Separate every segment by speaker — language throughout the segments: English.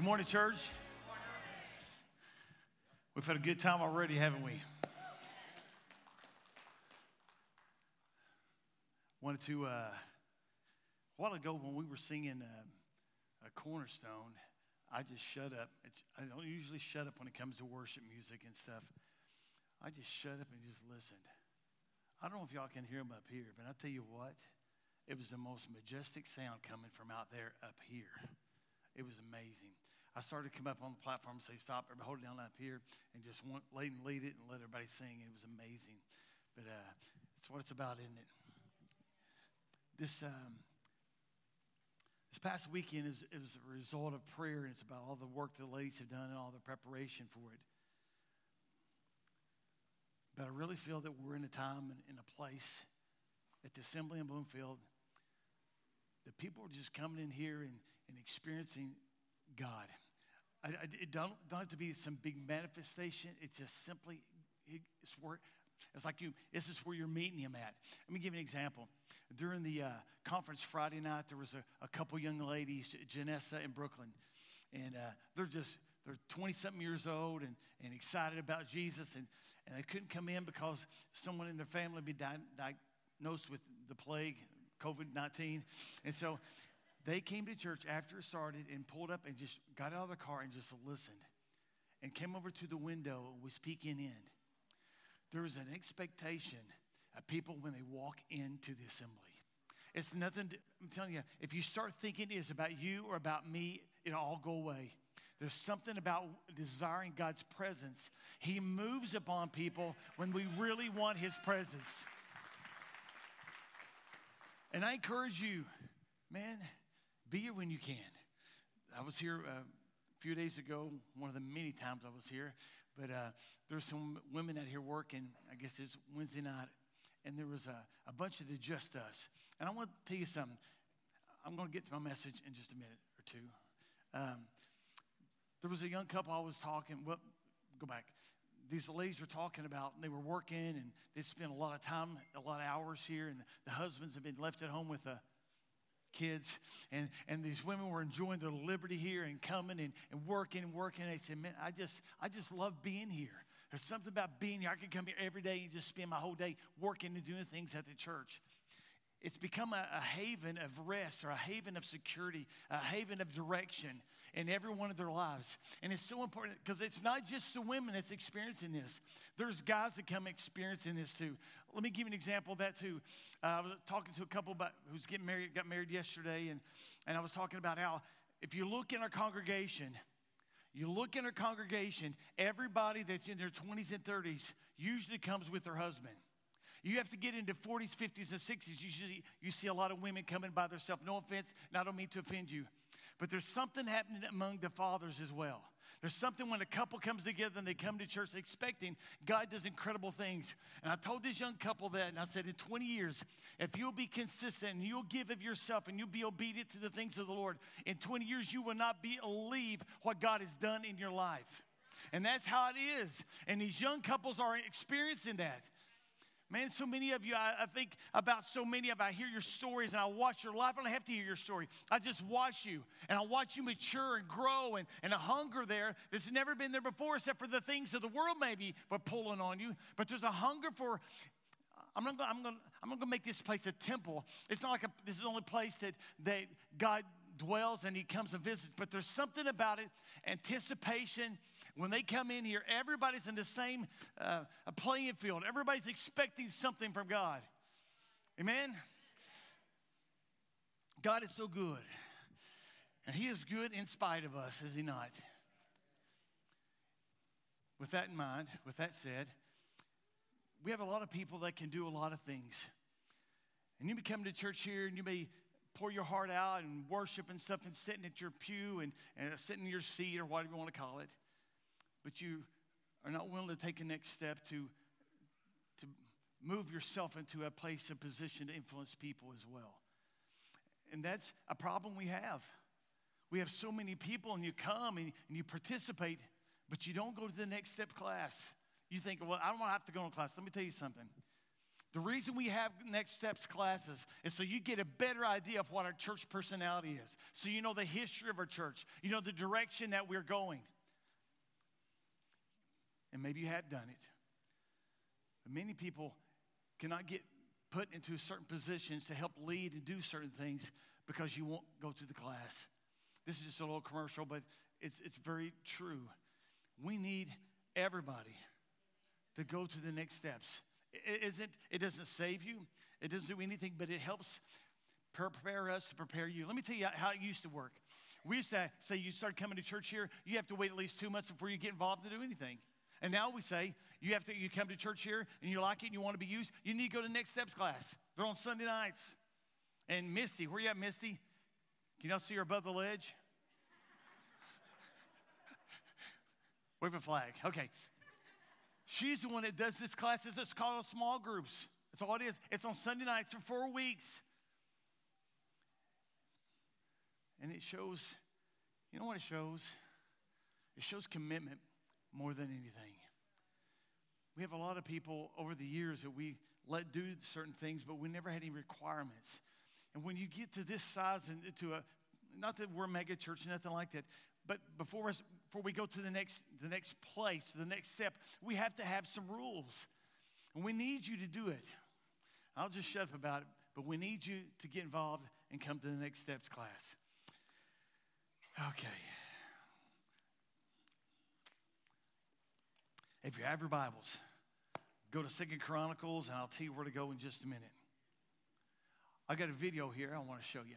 Speaker 1: Good morning, church. We've had a good time already, haven't we? Wanted to, uh, a while ago when we were singing uh, a cornerstone, I just shut up. It's, I don't usually shut up when it comes to worship music and stuff. I just shut up and just listened. I don't know if y'all can hear them up here, but I tell you what, it was the most majestic sound coming from out there up here. It was amazing. I started to come up on the platform and say, Stop, everybody hold it down up here, and just want, lead and lead it and let everybody sing. It was amazing. But uh, it's what it's about, isn't it? This, um, this past weekend is, a result of prayer, and it's about all the work the ladies have done and all the preparation for it. But I really feel that we're in a time and in a place at the assembly in Bloomfield that people are just coming in here and, and experiencing God. I, I, it don't, don't have to be some big manifestation. It's just simply, it's where, it's like you, this is where you're meeting him at. Let me give you an example. During the uh, conference Friday night, there was a, a couple young ladies, Janessa and Brooklyn, and uh, they're just, they're 20 something years old and, and excited about Jesus, and, and they couldn't come in because someone in their family be di- diagnosed with the plague, COVID 19. And so they came to church after it started and pulled up and just got out of the car and just listened and came over to the window and was peeking in. There is an expectation of people when they walk into the assembly. It's nothing, to, I'm telling you, if you start thinking it's about you or about me, it'll all go away. There's something about desiring God's presence. He moves upon people when we really want His presence. And I encourage you, man, be here when you can. I was here uh, a few days ago, one of the many times I was here, but uh, there's some women out here working. I guess it's Wednesday night, and there was a, a bunch of the Just Us. And I want to tell you something. I'm going to get to my message in just a minute or two. Um, there was a young couple I was talking. Well, go back. These ladies were talking about, and they were working, and they spent a lot of time, a lot of hours here, and the husbands have been left at home with a kids and, and these women were enjoying their liberty here and coming and, and working and working. They said man i just i just love being here. There's something about being here. I could come here every day and just spend my whole day working and doing things at the church it's become a, a haven of rest or a haven of security a haven of direction in every one of their lives. And it's so important because it's not just the women that's experiencing this. There's guys that come experiencing this too. Let me give you an example of that too. Uh, I was talking to a couple about who's getting married, got married yesterday, and, and I was talking about how if you look in our congregation, you look in our congregation, everybody that's in their 20s and 30s usually comes with their husband. You have to get into 40s, 50s, and 60s. Usually, you see a lot of women coming by themselves. No offense, and I don't mean to offend you. But there's something happening among the fathers as well. There's something when a couple comes together and they come to church expecting God does incredible things. And I told this young couple that, and I said, in 20 years, if you'll be consistent and you'll give of yourself and you'll be obedient to the things of the Lord, in 20 years, you will not believe what God has done in your life. And that's how it is. And these young couples are experiencing that. Man, so many of you, I, I, think about so many of I hear your stories and I watch your life. I don't have to hear your story. I just watch you and I watch you mature and grow and, and a hunger there that's never been there before, except for the things of the world maybe but pulling on you. But there's a hunger for I'm not gonna, I'm gonna, I'm gonna make this place a temple. It's not like a, this is the only place that, that God dwells and he comes and visits, but there's something about it, anticipation when they come in here, everybody's in the same uh, playing field. Everybody's expecting something from God. Amen? God is so good. And He is good in spite of us, is He not? With that in mind, with that said, we have a lot of people that can do a lot of things. And you may come to church here and you may pour your heart out and worship and stuff and sitting at your pew and, and sitting in your seat or whatever you want to call it but you are not willing to take a next step to, to move yourself into a place, a position to influence people as well. And that's a problem we have. We have so many people, and you come and, and you participate, but you don't go to the next step class. You think, well, I don't want to have to go to class. Let me tell you something. The reason we have Next Steps classes is so you get a better idea of what our church personality is. So you know the history of our church, you know the direction that we're going. And maybe you have done it. But many people cannot get put into certain positions to help lead and do certain things because you won't go to the class. This is just a little commercial, but it's, it's very true. We need everybody to go to the next steps. It isn't, it doesn't save you, it doesn't do anything, but it helps prepare us to prepare you. Let me tell you how it used to work. We used to say you start coming to church here, you have to wait at least two months before you get involved to do anything. And now we say you have to you come to church here and you like it and you want to be used, you need to go to next steps class. They're on Sunday nights. And Misty, where you at, Misty? Can y'all see her above the ledge? Wave a flag. Okay. She's the one that does this classes. It's called small groups. That's all it is. It's on Sunday nights for four weeks. And it shows, you know what it shows? It shows commitment more than anything. We have a lot of people over the years that we let do certain things, but we never had any requirements. And when you get to this size and to a, not that we're mega church, nothing like that, but before, us, before we go to the next, the next place, the next step, we have to have some rules. And we need you to do it. I'll just shut up about it, but we need you to get involved and come to the next steps class. Okay. If you have your Bibles, go to Second Chronicles, and I'll tell you where to go in just a minute. I got a video here I want to show you.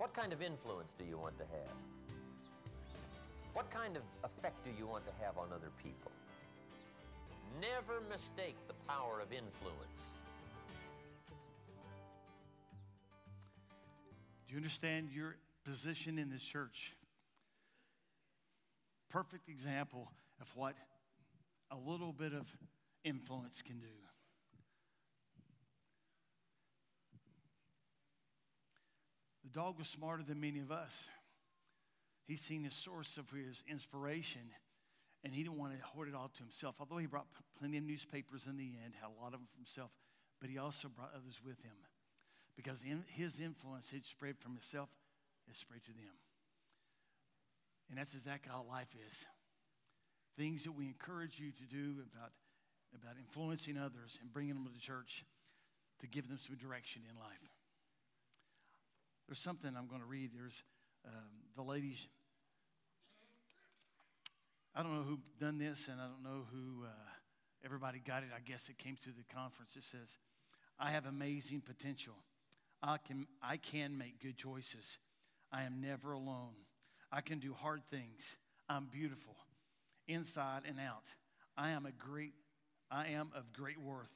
Speaker 2: What kind of influence do you want to have? What kind of effect do you want to have on other people? Never mistake the power of influence.
Speaker 1: Do you understand your position in this church? Perfect example of what a little bit of influence can do. The dog was smarter than many of us. He's seen the source of his inspiration, and he didn't want to hoard it all to himself. Although he brought plenty of newspapers in the end, had a lot of them for himself, but he also brought others with him because in his influence had spread from himself, it spread to them. And that's exactly how life is. Things that we encourage you to do about, about influencing others and bringing them to the church to give them some direction in life. There's something I'm going to read. There's um, the ladies. I don't know who done this, and I don't know who. Uh, everybody got it. I guess it came through the conference. It says, "I have amazing potential. I can I can make good choices. I am never alone. I can do hard things. I'm beautiful, inside and out. I am a great. I am of great worth.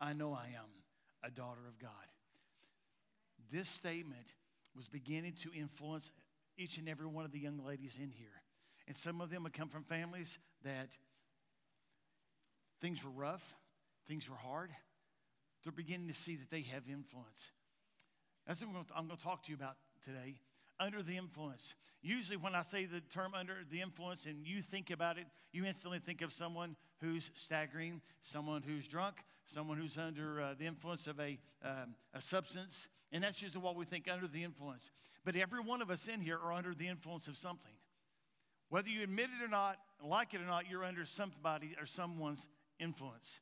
Speaker 1: I know I am a daughter of God." This statement was beginning to influence each and every one of the young ladies in here. And some of them would come from families that things were rough, things were hard. They're beginning to see that they have influence. That's what I'm going to talk to you about today. Under the influence. Usually, when I say the term under the influence and you think about it, you instantly think of someone who's staggering, someone who's drunk, someone who's under uh, the influence of a, um, a substance, and that's just what we think under the influence. But every one of us in here are under the influence of something. Whether you admit it or not, like it or not, you're under somebody or someone's influence.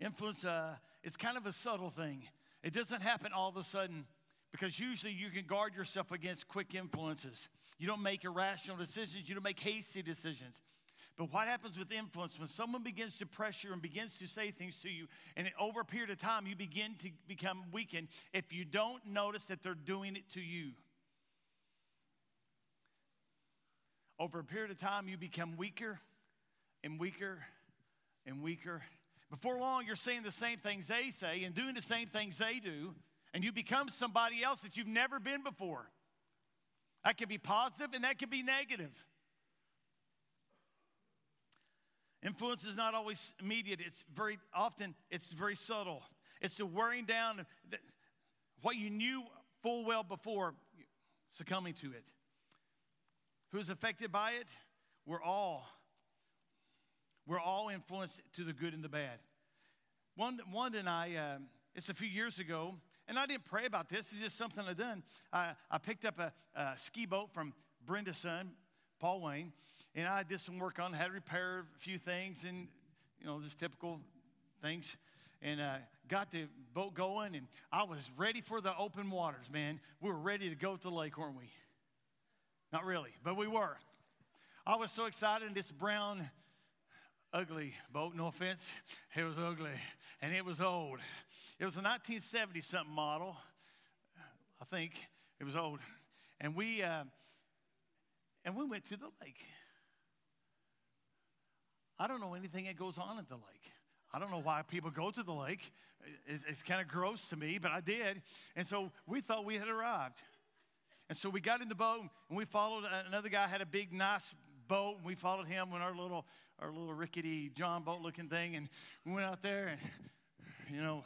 Speaker 1: Influence uh, is kind of a subtle thing. It doesn't happen all of a sudden. because usually you can guard yourself against quick influences. You don't make irrational decisions, you don't make hasty decisions. But what happens with influence when someone begins to pressure and begins to say things to you, and over a period of time you begin to become weakened if you don't notice that they're doing it to you? Over a period of time, you become weaker and weaker and weaker. Before long, you're saying the same things they say and doing the same things they do, and you become somebody else that you've never been before. That can be positive and that can be negative. Influence is not always immediate. It's very often it's very subtle. It's the wearing down of what you knew full well before succumbing to it. Who's affected by it? We're all. We're all influenced to the good and the bad. One, one and I, uh, it's a few years ago, and I didn't pray about this. It's just something I done. I, I picked up a, a ski boat from Brenda's son, Paul Wayne, and I did some work on had to repair a few things and, you know, just typical things. And uh, got the boat going, and I was ready for the open waters, man. We were ready to go to the lake, weren't we? Not really, but we were. I was so excited, and this brown, ugly boat, no offense, it was ugly, and it was old. It was a 1970 something model, I think. It was old. And we, uh, and we went to the lake. I don't know anything that goes on at the lake. I don't know why people go to the lake. It's, it's kind of gross to me, but I did. And so we thought we had arrived. And so we got in the boat and we followed another guy had a big nice boat and we followed him in our little our little rickety John boat looking thing and we went out there and you know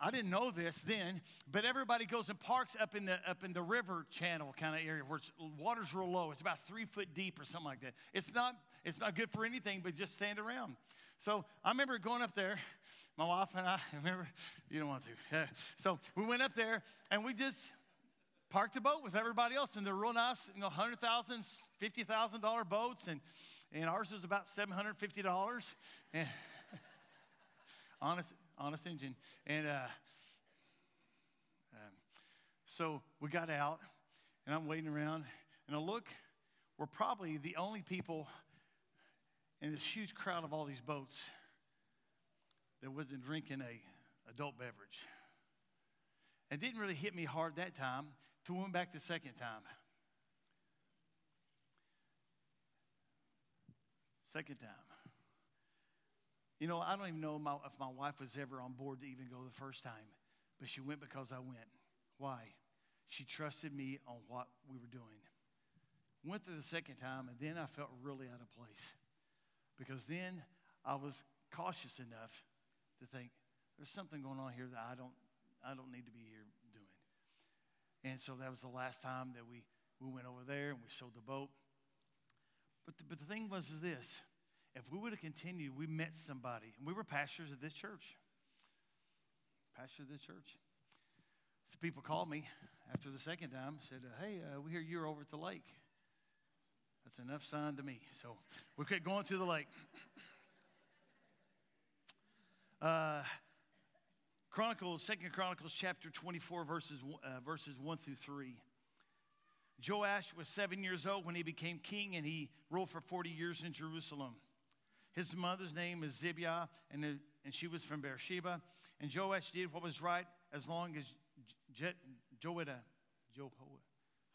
Speaker 1: I didn't know this then, but everybody goes and parks up in the up in the river channel kind of area where water's real low. It's about three foot deep or something like that. It's not it's not good for anything but just stand around. So I remember going up there. My wife and I remember you don't want to. So we went up there and we just parked the boat with everybody else, and they're real nice, you know, hundred thousand, fifty thousand dollar $50,000 boats, and and ours was about seven hundred fifty dollars. honest, honest engine. And uh, um, so we got out, and I'm waiting around, and I look, we're probably the only people in this huge crowd of all these boats that wasn't drinking a adult beverage. It didn't really hit me hard that time To we went back the second time. Second time. You know, I don't even know my, if my wife was ever on board to even go the first time, but she went because I went. Why? She trusted me on what we were doing. Went to the second time, and then I felt really out of place because then I was cautious enough to think there's something going on here that I don't, I don't need to be here doing. And so that was the last time that we, we went over there and we sold the boat. But the, but the thing was is this if we would have continued, we met somebody, and we were pastors of this church. Pastor of this church. So people called me after the second time, said, Hey, uh, we hear you're over at the lake. That's enough sign to me. So we kept going to the lake. Uh, Chronicles, Second Chronicles, chapter 24, verses, uh, verses 1 through 3. Joash was seven years old when he became king, and he ruled for 40 years in Jerusalem. His mother's name is Zibiah, and, and she was from Beersheba. And Joash did what was right as long as Je- Joiada, Jehoiada,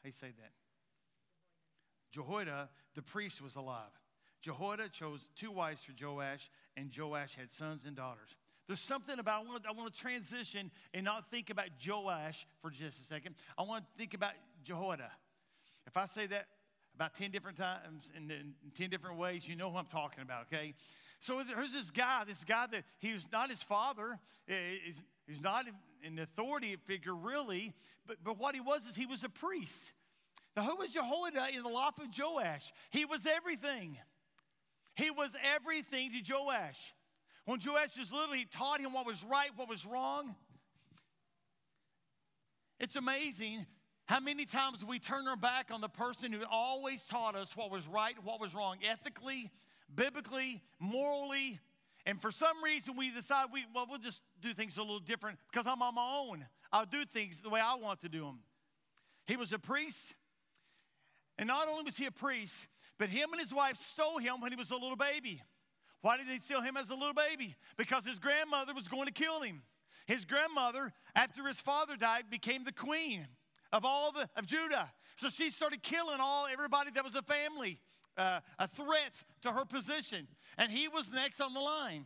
Speaker 1: how you say that? Jehoiada, the priest, was alive. Jehoiada chose two wives for Joash, and Joash had sons and daughters. There's something about, I want, to, I want to transition and not think about Joash for just a second. I want to think about Jehoiada. If I say that about 10 different times in, in 10 different ways. You know who I'm talking about, okay? So there's this guy, this guy that he was not his father, eh, he's, he's not an authority figure really, but, but what he was is he was a priest. Now, who was Jehoiada in the life of Joash? He was everything. He was everything to Joash. When Joash was little, he taught him what was right, what was wrong. It's amazing how many times we turn our back on the person who always taught us what was right, what was wrong, ethically, biblically, morally, And for some reason, we decide we, well, we'll just do things a little different because I'm on my own. I'll do things the way I want to do them. He was a priest. And not only was he a priest, but him and his wife stole him when he was a little baby. Why did they steal him as a little baby? Because his grandmother was going to kill him. His grandmother, after his father died, became the queen of all the, of Judah. So she started killing all everybody that was a family, uh, a threat to her position. And he was next on the line.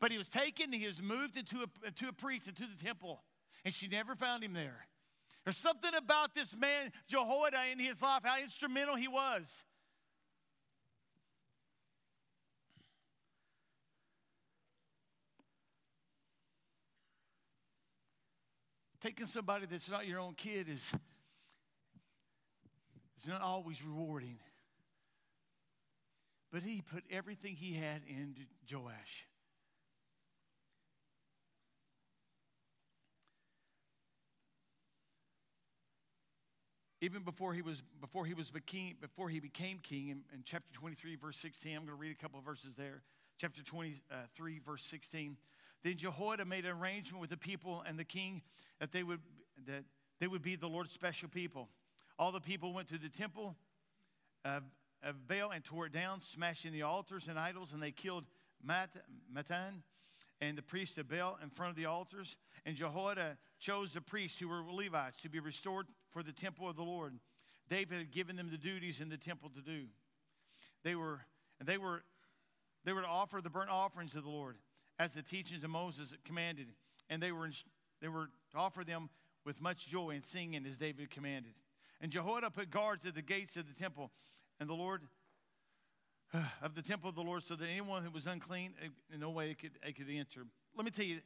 Speaker 1: But he was taken, he was moved into a, into a priest, into the temple. And she never found him there. There's something about this man, Jehoiada, in his life, how instrumental he was. Taking somebody that's not your own kid is, is not always rewarding. But he put everything he had into Joash. Even before he was before he was king, before he became king in, in, chapter 23 verse 16 i'm going to read a couple of verses there. Chapter 23 verse 16 then jehoiada made an arrangement with the people and the king that they would that they would be the lord's special people. All the people went to the temple of, of baal and tore it down smashing the altars and idols and they killed Mat, Mattan and the priests of Baal in front of the altars. And Jehoiada chose the priests who were Levites to be restored for the temple of the Lord. David had given them the duties in the temple to do. They were, and they were, they were to offer the burnt offerings to the Lord as the teachings of Moses commanded. And they were, they were to offer them with much joy and singing as David commanded. And Jehoiada put guards at the gates of the temple. And the Lord of the temple of the Lord so that anyone who was unclean, eh, in no way could, could enter. Let me tell you,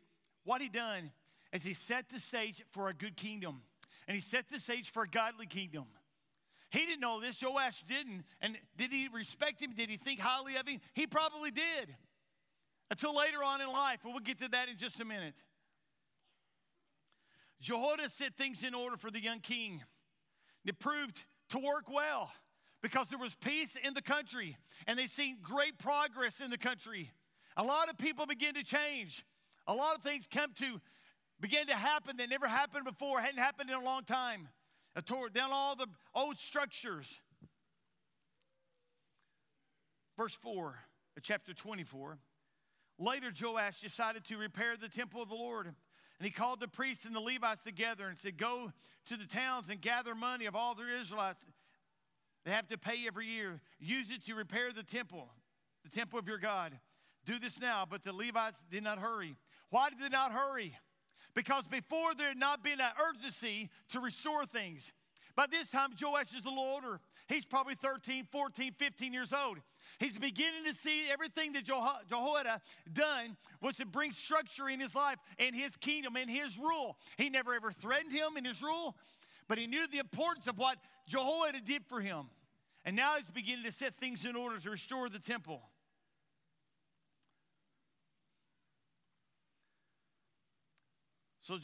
Speaker 1: what he done is he set the stage for a good kingdom. And he set the stage for a godly kingdom. He didn't know this, Joash didn't. And did he respect him? Did he think highly of him? He probably did. Until later on in life, and we'll get to that in just a minute. Jehoiada set things in order for the young king. It proved to work well because there was peace in the country and they seen great progress in the country. A lot of people begin to change. A lot of things come to begin to happen that never happened before, hadn't happened in a long time. Uh, I tore down all the old structures. Verse 4 of chapter 24. Later, Joash decided to repair the temple of the Lord. And he called the priests and the Levites together and said, Go to the towns and gather money of all the Israelites they have to pay every year. Use it to repair the temple, the temple of your God. Do this now. But the Levites did not hurry. Why did they not hurry? Because before there had not been an urgency to restore things. By this time, Joash is a little older. He's probably 13, 14, 15 years old. He's beginning to see everything that Jehoiada done was to bring structure in his life and his kingdom and his rule. He never ever threatened him in his rule but he knew the importance of what Jehoiada did for him. And now he's beginning to set things in order to restore the temple. So,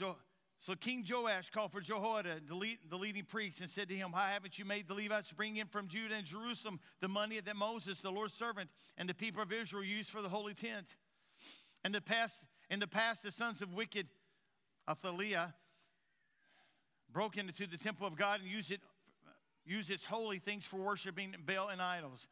Speaker 1: so King Joash called for Jehoiada, the, lead, the leading priest, and said to him, Why haven't you made the Levites bring in from Judah and Jerusalem the money that Moses, the Lord's servant, and the people of Israel used for the holy tent? And the past, in the past, the sons of wicked Athaliah broke into the temple of God and used it, used its holy things for worshiping Baal and idols.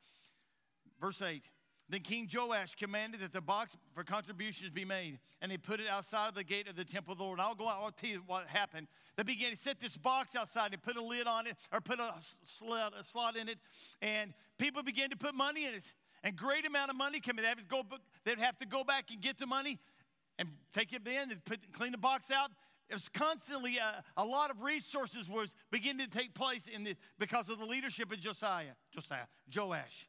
Speaker 1: Verse 8. Then King Joash commanded that the box for contributions be made, and they put it outside of the gate of the temple of the Lord. I'll go out, I'll tell you what happened. They began to set this box outside and put a lid on it, or put a slot, a slot in it, and people began to put money in it. And great amount of money came in. They'd have to go, back and get the money and take it in and put, clean the box out it was constantly a, uh, a, lot of resources was beginning to take place in this because of the leadership of Josiah, Josiah, Joash.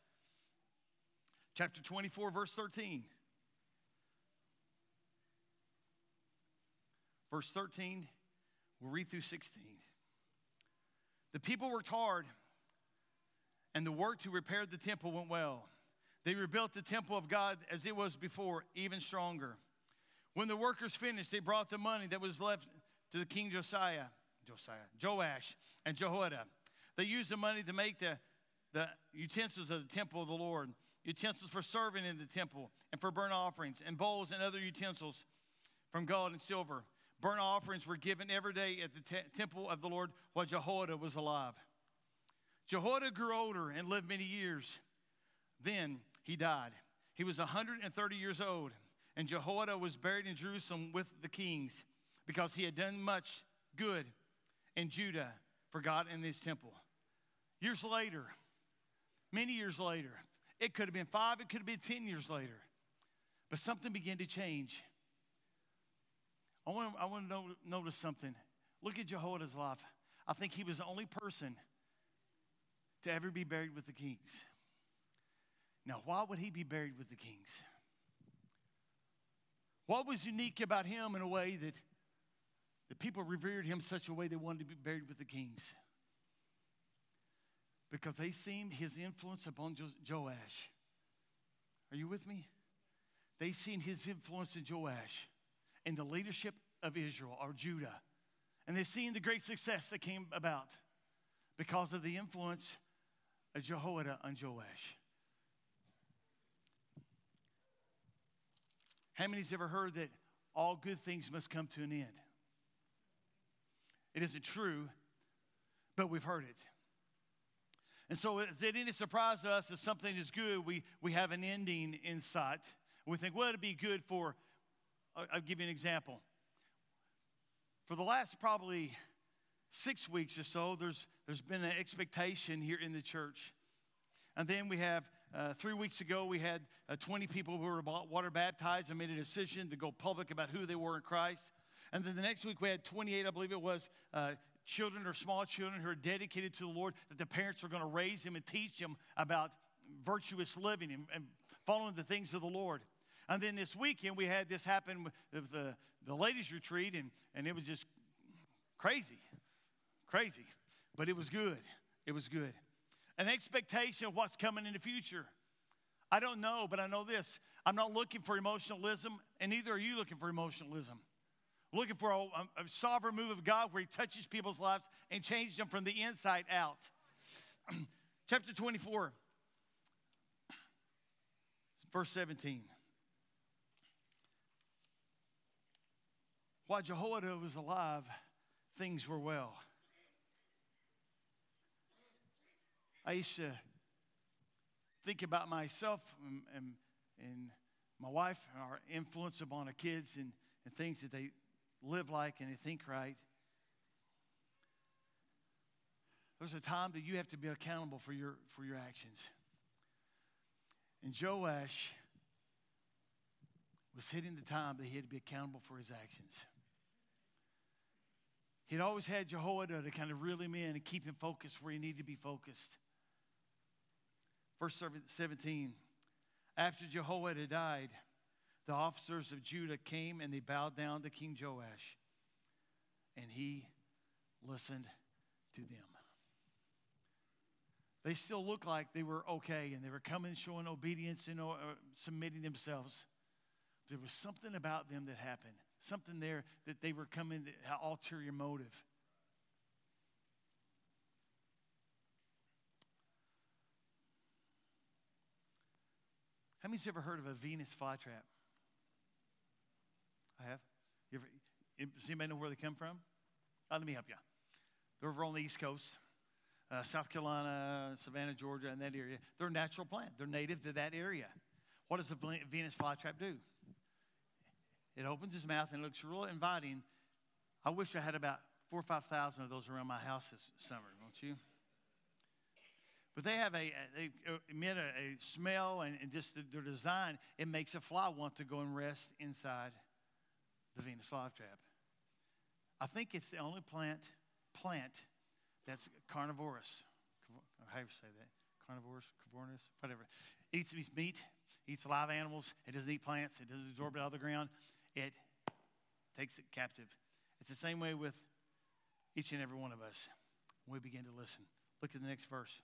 Speaker 1: Chapter 24, verse 13. Verse 13, we'll read through 16. The people worked hard, and the work to repair the temple went well. They rebuilt the temple of God as it was before, even stronger. When the workers finished, they brought the money that was left to the king Josiah, Josiah, Joash, and Jehoiada. They used the money to make the, the utensils of the temple of the Lord utensils for serving in the temple, and for burnt offerings, and bowls and other utensils from gold and silver. Burnt offerings were given every day at the te- temple of the Lord while Jehoiada was alive. Jehoiada grew older and lived many years. Then he died. He was 130 years old, and Jehoiada was buried in Jerusalem with the kings because he had done much good in Judah for God and his temple. Years later, many years later, it could have been five, it could have been 10 years later, but something began to change. I want to, I want to notice something. Look at Jehoiada's life. I think he was the only person to ever be buried with the kings. Now, why would he be buried with the kings? What was unique about him in a way that the people revered him such a way they wanted to be buried with the kings? Because they seen his influence upon jo- Joash. Are you with me? They seen his influence in Joash and the leadership of Israel or Judah. And they seen the great success that came about because of the influence of Jehoiada on Joash. How many's ever heard that all good things must come to an end? It isn't true, but we've heard it. And so, is it any surprise to us that something is good, we, we have an ending in sight? We think, well, it'd be good for, I'll give you an example. For the last probably six weeks or so, there's, there's been an expectation here in the church. And then we have uh, three weeks ago, we had uh, 20 people who were water baptized and made a decision to go public about who they were in Christ. And then the next week, we had 28, I believe it was, uh, children or small children who are dedicated to the Lord, that the parents are going to raise them and teach them about virtuous living and, and following the things of the Lord. And then this weekend, we had this happen with the, the ladies' retreat, and, and it was just crazy, crazy. But it was good. It was good an expectation of what's coming in the future. I don't know, but I know this. I'm not looking for emotionalism, and neither are you looking for emotionalism. Looking for a, a sovereign move of God where He touches people's lives and changes them from the inside out. Chapter 24, verse 17. While Jehoiada was alive, things were well. I used to think about myself and, and, and my wife, and our influence upon our kids and, and things that they live like and they think right. There's a time that you have to be accountable for your, for your actions. And Joash was hitting the time that he had to be accountable for his actions. He'd always had Jehoiada to kind of reel him in and keep him focused where he needed to be focused. Verse 17 After Jehoiada died, the officers of Judah came and they bowed down to King Joash, and he listened to them. They still looked like they were okay and they were coming, showing obedience and uh, submitting themselves. There was something about them that happened, something there that they were coming, to, ulterior motive. How many's ever heard of a Venus flytrap? I have. You ever, does anybody know where they come from? Uh, let me help you. They're over on the East Coast, uh, South Carolina, Savannah, Georgia, and that area. They're a natural plant. They're native to that area. What does a Venus flytrap do? It opens its mouth and looks real inviting. I wish I had about four or five thousand of those around my house this summer, don't you? But they have a, they emit a, a smell and, and just the, their design, it makes a fly want to go and rest inside the Venus flytrap. I think it's the only plant plant that's carnivorous. How do you say that? Carnivorous, carnivorous, whatever. Eats meat, eats live animals. It doesn't eat plants. It doesn't absorb it out of the ground. It takes it captive. It's the same way with each and every one of us we begin to listen. Look at the next verse.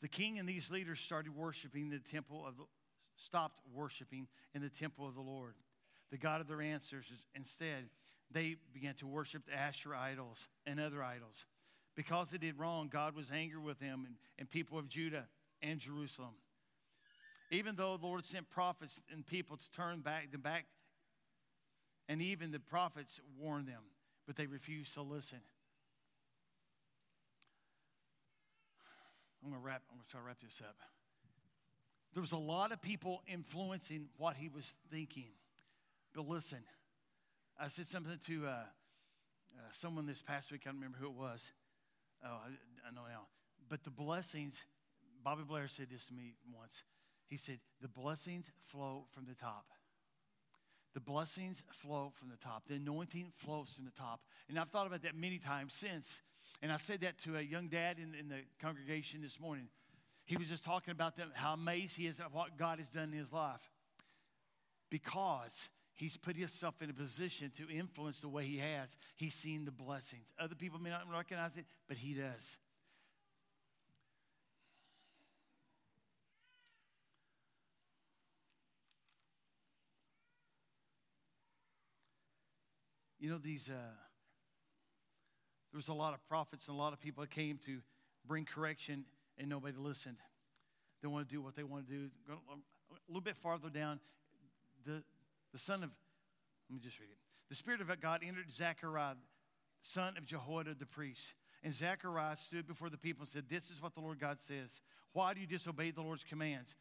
Speaker 1: The king and these leaders started worshiping the temple of the, stopped worshiping in the temple of the Lord, the God of their ancestors. Instead, they began to worship the Asher idols and other idols. Because they did wrong, God was angry with them and, and people of Judah and Jerusalem. Even though the Lord sent prophets and people to turn back them back, and even the prophets warned them, but they refused to listen. I'm gonna wrap, I'm gonna try to wrap this up. There was a lot of people influencing what he was thinking. But listen, I said something to uh, uh, someone this past week, I don't remember who it was. Oh, I, I know now. But the blessings, Bobby Blair said this to me once. He said, The blessings flow from the top. The blessings flow from the top. The anointing flows from the top. And I've thought about that many times since. And I said that to a young dad in, in the congregation this morning. He was just talking about them, how amazed he is at what God has done in his life. Because he's put himself in a position to influence the way he has. He's seen the blessings. Other people may not recognize it, but he does. You know, these, uh, there was a lot of prophets and a lot of people that came to bring correction, and nobody listened. They want to do what they want to do. Um, a little bit farther down, the, the son of, let me just read it. The Spirit of God entered Zechariah, son of Jehoiada the priest. And Zechariah stood before the people and said, This is what the Lord God says. Why do you disobey the Lord's commands?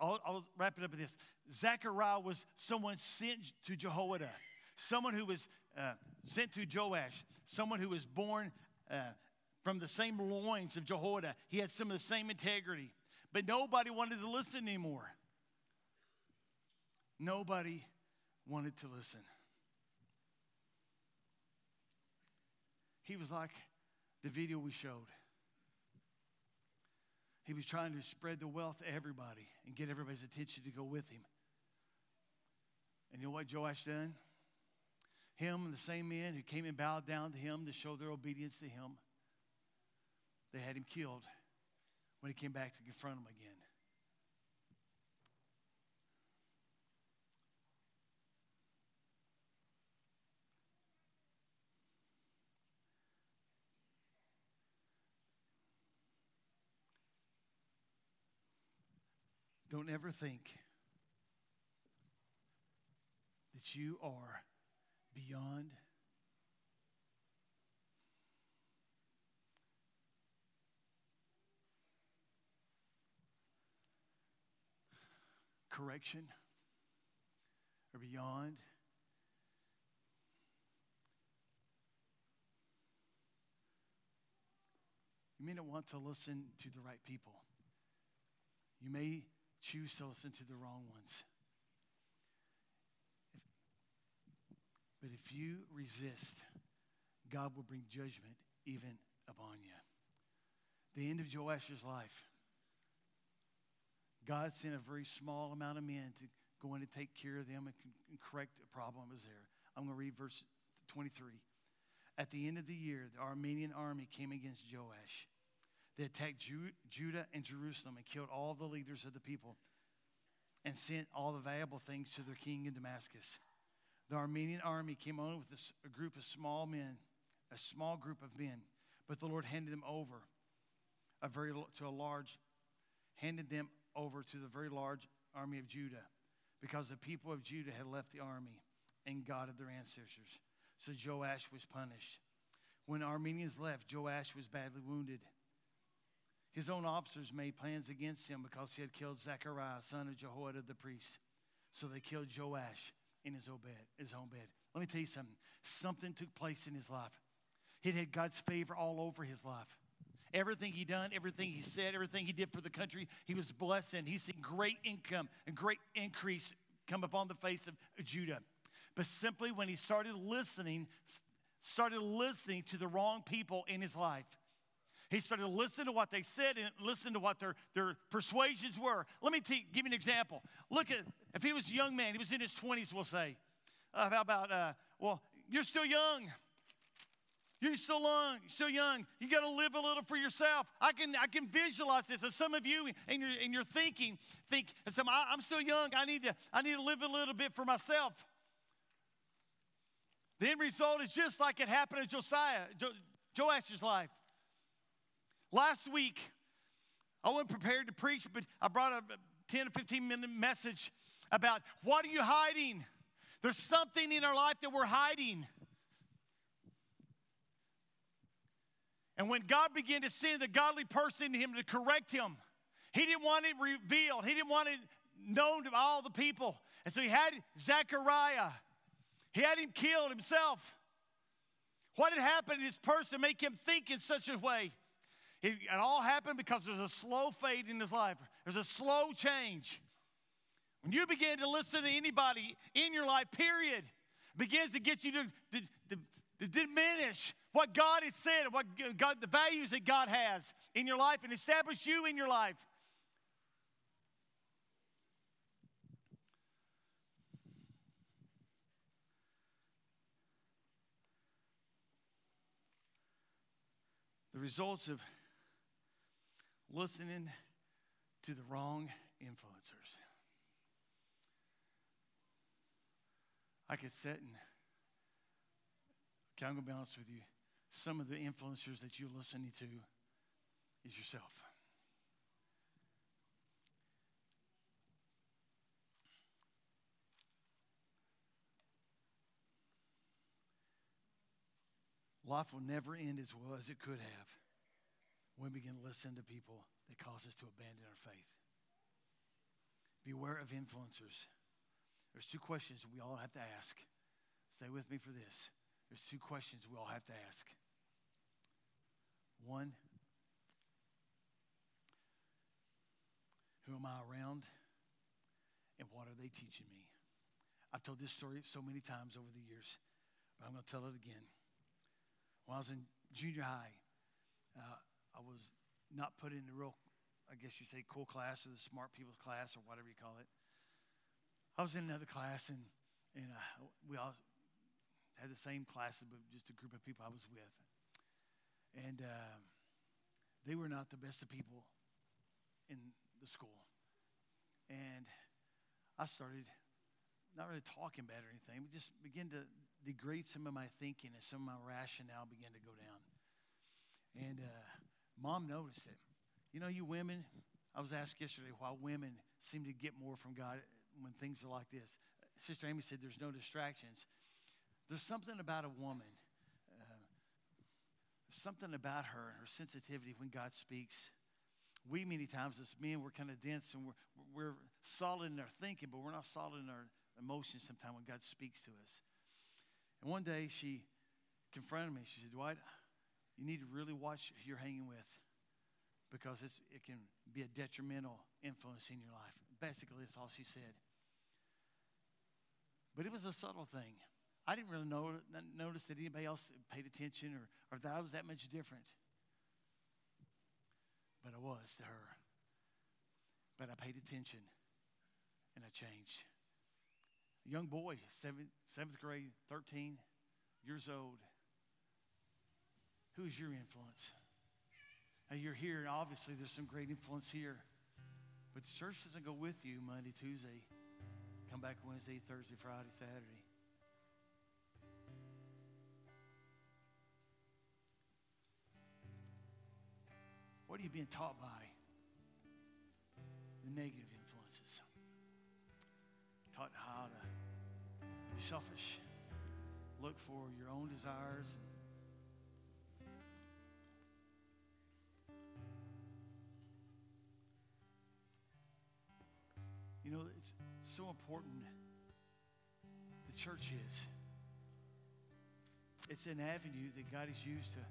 Speaker 1: I'll, I'll wrap it up with this. Zechariah was someone sent to Jehoiada, someone who was uh, sent to Joash, someone who was born uh, from the same loins of Jehoiada. He had some of the same integrity, but nobody wanted to listen anymore. Nobody wanted to listen. He was like the video we showed. He was trying to spread the wealth to everybody and get everybody's attention to go with him. And you know what Joash done? Him and the same men who came and bowed down to him to show their obedience to him, they had him killed when he came back to confront them again. Don't ever think that you are beyond. Correction or beyond. You may not want to listen to the right people. You may choose to listen to the wrong ones But if you resist, God will bring judgment even upon you. The end of Joash's life, God sent a very small amount of men to go in and take care of them and, and correct the problem was there. I'm going to read verse 23. At the end of the year, the Armenian army came against Joash. They attacked Ju- Judah and Jerusalem and killed all the leaders of the people and sent all the valuable things to their king in Damascus the Armenian army came on with a, group of small men, a small group of men, but the Lord handed them over a very to a large, handed them over to the very large army of Judah, because the people of Judah had left the army and God of their ancestors. So Joash was punished. When Armenians left, Joash was badly wounded. His own officers made plans against him because he had killed Zechariah, son of Jehoiada the priest. So they killed Joash in his own bed. His own bed. Let me tell you something. Something took place in his life. He had God's favor all over his life. Everything he done, everything he said, everything he did for the country, he was blessed and he's seen great income and great increase come upon the face of Judah. But simply when he started listening, started listening to the wrong people in his life. He started listening to what they said and listening to what their, their persuasions were. Let me t- give you an example. Look at, if he was a young man, he was in his 20s, we'll say. Uh, how about, uh, well, you're still young. You're still young. Still young. You got to live a little for yourself. I can I can visualize this. And some of you in your in your thinking think, some, I'm still young. I need to I need to live a little bit for myself. The end result is just like it happened in Josiah, jo- Joash's life. Last week, I wasn't prepared to preach, but I brought a 10 or 15 minute message about what are you hiding? There's something in our life that we're hiding. And when God began to send the godly person to him to correct him, he didn't want it revealed. He didn't want it known to all the people. And so he had Zechariah. He had him killed himself. What had happened to this person to make him think in such a way? It, it all happened because there's a slow fade in his life. There's a slow change. When you begin to listen to anybody in your life, period, begins to get you to, to, to, to diminish what God has said, what God, the values that God has in your life, and establish you in your life. The results of listening to the wrong influencers. I could sit and, okay, I'm going to be honest with you. Some of the influencers that you're listening to is yourself. Life will never end as well as it could have when we begin to listen to people that cause us to abandon our faith. Beware of influencers. There's two questions we all have to ask. Stay with me for this. There's two questions we all have to ask. One, who am I around? And what are they teaching me? I've told this story so many times over the years, but I'm going to tell it again. When I was in junior high, uh, I was not put in the real, I guess you say, cool class or the smart people's class or whatever you call it. I was in another class, and, and uh, we all had the same classes, but just a group of people I was with. And uh, they were not the best of people in the school. And I started not really talking bad or anything, but just began to degrade some of my thinking and some of my rationale began to go down. And uh, mom noticed it. You know, you women, I was asked yesterday why women seem to get more from God when things are like this. Sister Amy said there's no distractions. There's something about a woman, uh, something about her, her sensitivity when God speaks. We, many times, as men, we're kind of dense and we're, we're solid in our thinking, but we're not solid in our emotions sometimes when God speaks to us. And one day she confronted me. She said, Dwight, you need to really watch who you're hanging with because it can be a detrimental influence in your life. Basically, that's all she said. But it was a subtle thing. I didn't really know, notice that anybody else paid attention or, or that I was that much different. But I was to her. But I paid attention and I changed young boy, seventh, seventh grade, 13 years old. Who's your influence? Now you're here, and obviously there's some great influence here. But the church doesn't go with you Monday, Tuesday. Come back Wednesday, Thursday, Friday, Saturday. What are you being taught by? The negative influences. Taught how to be selfish. Look for your own desires. You know, it's so important. The church is. It's an avenue that God has used to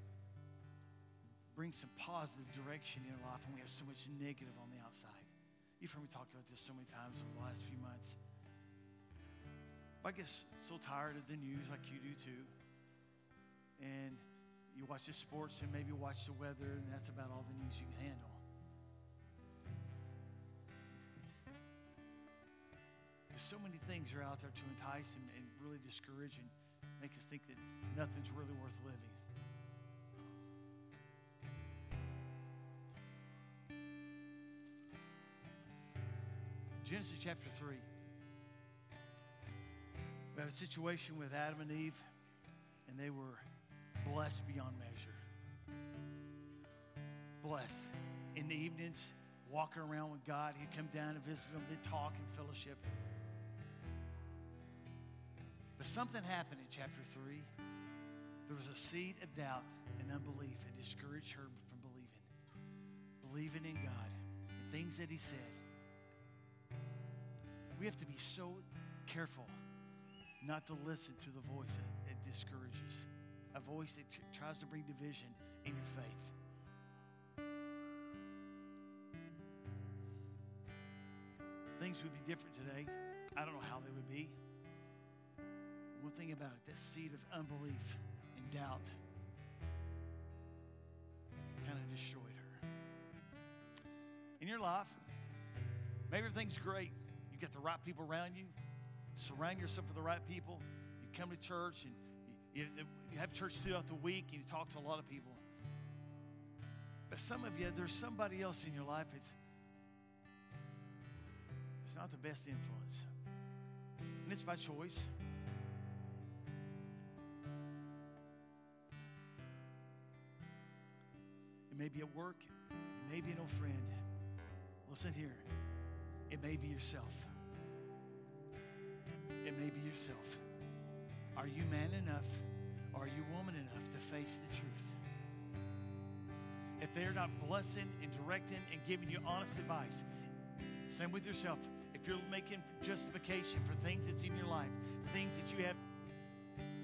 Speaker 1: bring some positive direction in our life, and we have so much negative on the outside. You've heard me talk about this so many times over the last few months. I get so tired of the news like you do too. And you watch the sports and maybe watch the weather, and that's about all the news you can handle. There's so many things are out there to entice and, and really discourage and make us think that nothing's really worth living. Genesis chapter 3. We have a situation with Adam and Eve, and they were blessed beyond measure. Blessed. In the evenings, walking around with God. He'd come down and visit them. They'd talk and fellowship. But something happened in chapter 3. There was a seed of doubt and unbelief that discouraged her from believing. Believing in God and things that He said. We have to be so careful not to listen to the voice that, that discourages, a voice that tries to bring division in your faith. Things would be different today. I don't know how they would be. One thing about it, that seed of unbelief and doubt kind of destroyed her. In your life, maybe everything's great. You got the right people around you. Surround yourself with the right people. You come to church and you, you, have church throughout the week and you talk to a lot of people. But some of you, there's somebody else in your life that's it's not the best influence. And it's by choice. May be at work, it may be an old friend. Listen here. It may be yourself. It may be yourself. Are you man enough? Are you woman enough to face the truth? If they're not blessing and directing and giving you honest advice, same with yourself. If you're making justification for things that's in your life, things that you have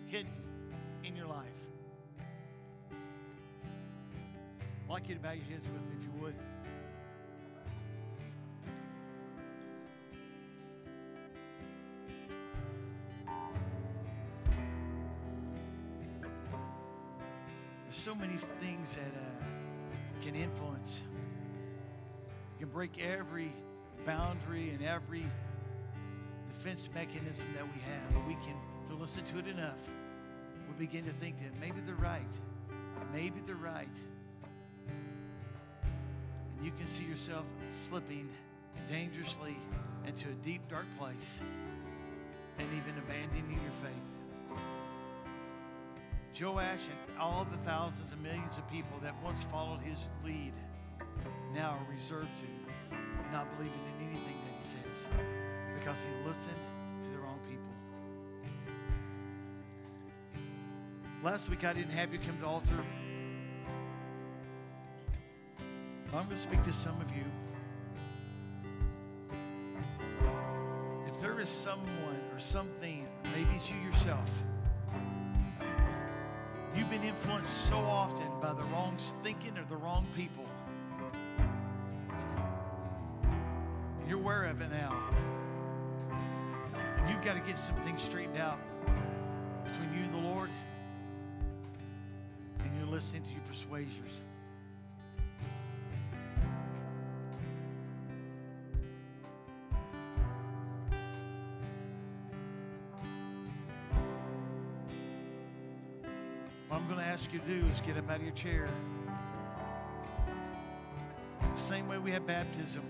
Speaker 1: hidden in your life, I'd like you to bow your heads with me if you would. There's so many things that uh, can influence, can break every boundary and every defense mechanism that we have. But we can, if we listen to it enough, we begin to think that maybe they're right. Maybe they're right. You can see yourself slipping dangerously into a deep, dark place and even abandoning your faith. Joash and all the thousands and millions of people that once followed his lead now are reserved to not believing in anything that he says because he listened to the wrong people. Last week I didn't have you come to the altar. I'm going to speak to some of you. If there is someone or something, maybe it's you yourself, you've been influenced so often by the wrong thinking or the wrong people. And you're aware of it now. And you've got to get some things straightened out between you and the Lord. And you're listening to your persuaders. Ask you to do is get up out of your chair. The same way we have baptism.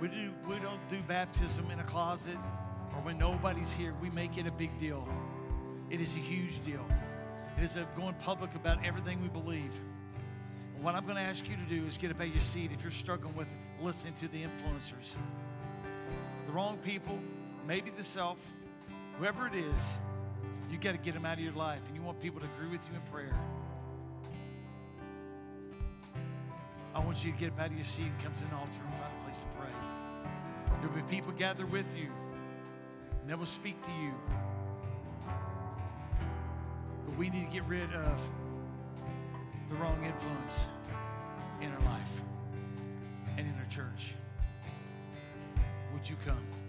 Speaker 1: We, do, we don't do baptism in a closet or when nobody's here. We make it a big deal. It is a huge deal. It is going public about everything we believe. And what I'm going to ask you to do is get up out of your seat if you're struggling with listening to the influencers. The wrong people, maybe the self, whoever it is, you got to get them out of your life, and you want people to agree with you in prayer. I want you to get up out of your seat and come to an altar and find a place to pray. There will be people gathered with you, and they will speak to you. But we need to get rid of the wrong influence in our life and in our church. Would you come?